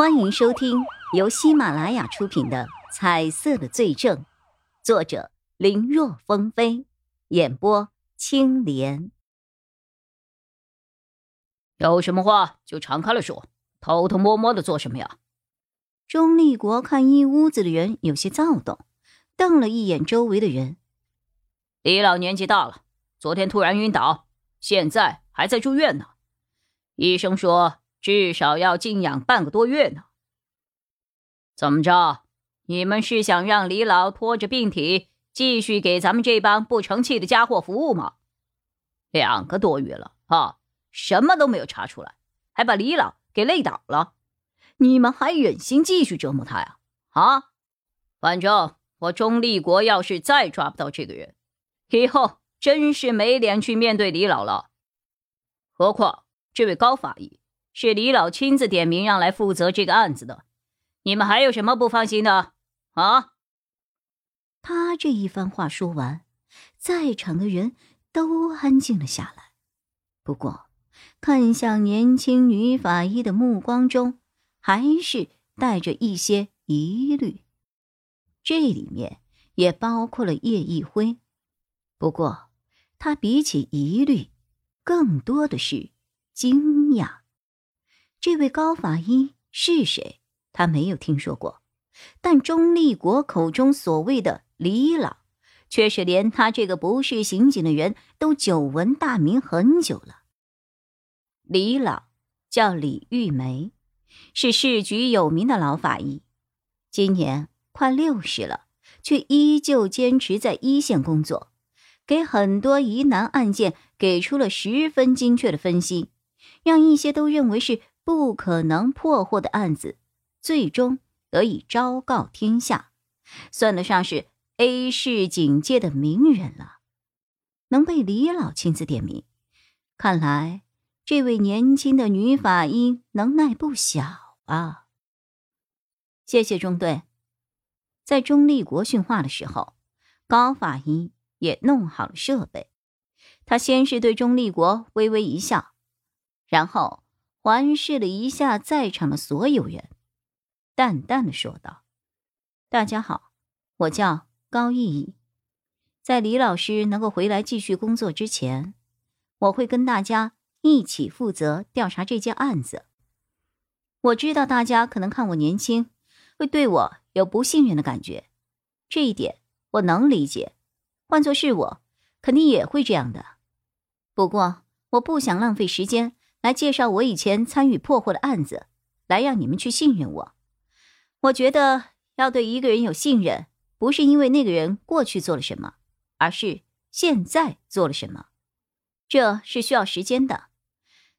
欢迎收听由喜马拉雅出品的《彩色的罪证》，作者林若风飞，演播青莲。有什么话就敞开了说，偷偷摸摸的做什么呀？钟立国看一屋子的人有些躁动，瞪了一眼周围的人。李老年纪大了，昨天突然晕倒，现在还在住院呢。医生说。至少要静养半个多月呢。怎么着？你们是想让李老拖着病体继续给咱们这帮不成器的家伙服务吗？两个多月了啊，什么都没有查出来，还把李老给累倒了，你们还忍心继续折磨他呀？啊！反正我钟立国要是再抓不到这个人，以后真是没脸去面对李老了。何况这位高法医。是李老亲自点名让来负责这个案子的，你们还有什么不放心的啊？他这一番话说完，在场的人都安静了下来。不过，看向年轻女法医的目光中，还是带着一些疑虑。这里面也包括了叶一辉，不过他比起疑虑，更多的是惊讶。这位高法医是谁？他没有听说过，但钟立国口中所谓的李老，却是连他这个不是刑警的人都久闻大名很久了。李老叫李玉梅，是市局有名的老法医，今年快六十了，却依旧坚持在一线工作，给很多疑难案件给出了十分精确的分析，让一些都认为是。不可能破获的案子，最终得以昭告天下，算得上是 A 市警界的名人了。能被李老亲自点名，看来这位年轻的女法医能耐不小啊。谢谢中队，在钟立国训话的时候，高法医也弄好了设备。他先是对钟立国微微一笑，然后。环视了一下在场的所有人，淡淡的说道：“大家好，我叫高逸逸。在李老师能够回来继续工作之前，我会跟大家一起负责调查这件案子。我知道大家可能看我年轻，会对我有不信任的感觉，这一点我能理解。换做是我，肯定也会这样的。不过，我不想浪费时间。”来介绍我以前参与破获的案子，来让你们去信任我。我觉得要对一个人有信任，不是因为那个人过去做了什么，而是现在做了什么。这是需要时间的，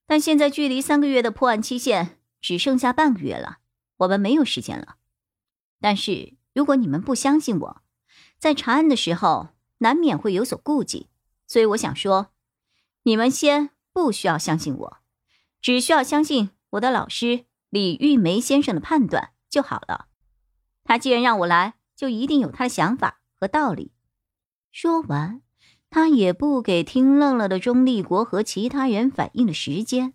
但现在距离三个月的破案期限只剩下半个月了，我们没有时间了。但是如果你们不相信我，在查案的时候难免会有所顾忌，所以我想说，你们先不需要相信我。只需要相信我的老师李玉梅先生的判断就好了。他既然让我来，就一定有他的想法和道理。说完，他也不给听愣了的钟立国和其他人反应的时间，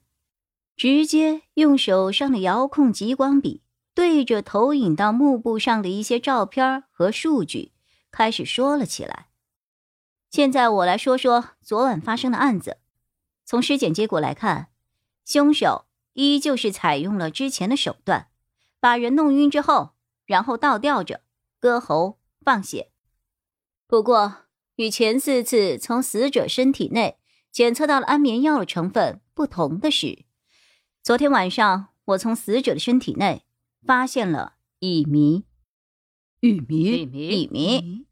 直接用手上的遥控激光笔对着投影到幕布上的一些照片和数据，开始说了起来。现在我来说说昨晚发生的案子。从尸检结果来看。凶手依旧是采用了之前的手段，把人弄晕之后，然后倒吊着割喉放血。不过，与前四次从死者身体内检测到了安眠药的成分不同的是，昨天晚上我从死者的身体内发现了乙醚。乙醚，乙醚，乙醚。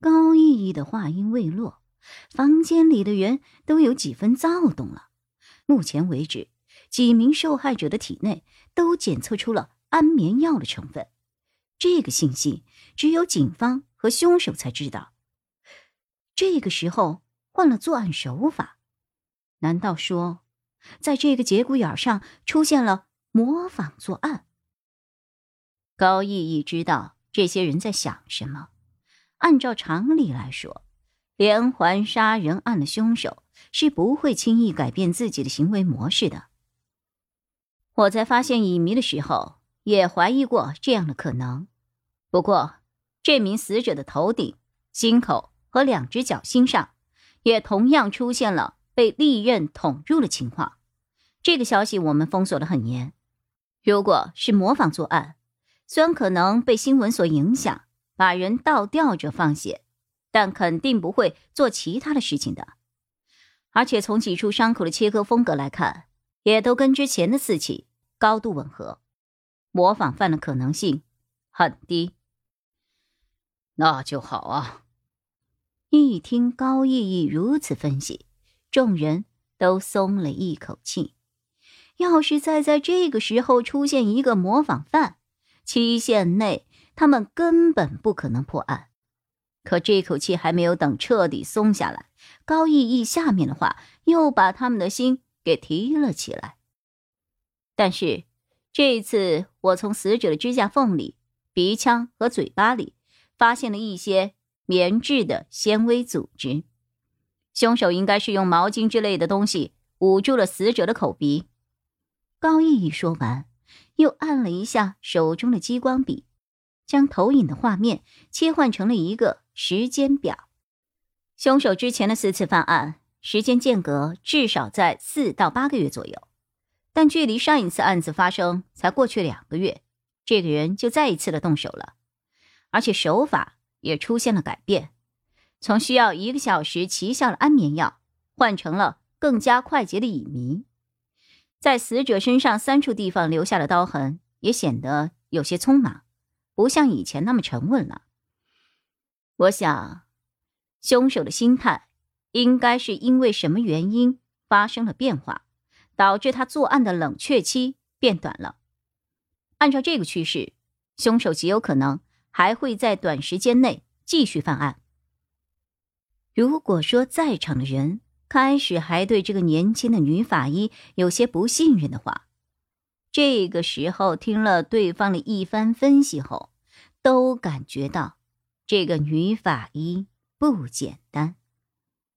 高意义的话音未落，房间里的人都有几分躁动了。目前为止，几名受害者的体内都检测出了安眠药的成分。这个信息只有警方和凶手才知道。这个时候换了作案手法，难道说，在这个节骨眼上出现了模仿作案？高毅毅知道这些人在想什么。按照常理来说，连环杀人案的凶手。是不会轻易改变自己的行为模式的。我在发现乙醚的时候，也怀疑过这样的可能。不过，这名死者的头顶、心口和两只脚心上，也同样出现了被利刃捅入的情况。这个消息我们封锁的很严。如果是模仿作案，虽然可能被新闻所影响，把人倒吊着放血，但肯定不会做其他的事情的。而且从几处伤口的切割风格来看，也都跟之前的四起高度吻合，模仿犯的可能性很低。那就好啊。一听高意义如此分析，众人都松了一口气。要是再在这个时候出现一个模仿犯，期限内他们根本不可能破案。可这口气还没有等彻底松下来，高毅毅下面的话又把他们的心给提了起来。但是这一次我从死者的指甲缝里、鼻腔和嘴巴里发现了一些棉质的纤维组织，凶手应该是用毛巾之类的东西捂住了死者的口鼻。高毅毅说完，又按了一下手中的激光笔，将投影的画面切换成了一个时间表。凶手之前的四次犯案时间间隔至少在四到八个月左右，但距离上一次案子发生才过去两个月，这个人就再一次的动手了，而且手法也出现了改变，从需要一个小时奇效的安眠药换成了更加快捷的乙醚。在死者身上三处地方留下的刀痕也显得有些匆忙，不像以前那么沉稳了。我想，凶手的心态应该是因为什么原因发生了变化，导致他作案的冷却期变短了。按照这个趋势，凶手极有可能还会在短时间内继续犯案。如果说在场的人，开始还对这个年轻的女法医有些不信任的话，这个时候听了对方的一番分析后，都感觉到这个女法医不简单。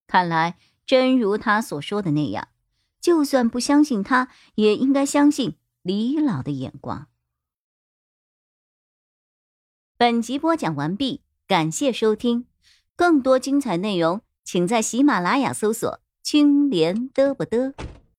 看来真如他所说的那样，就算不相信他，也应该相信李老的眼光。本集播讲完毕，感谢收听，更多精彩内容请在喜马拉雅搜索。青莲嘚不嘚。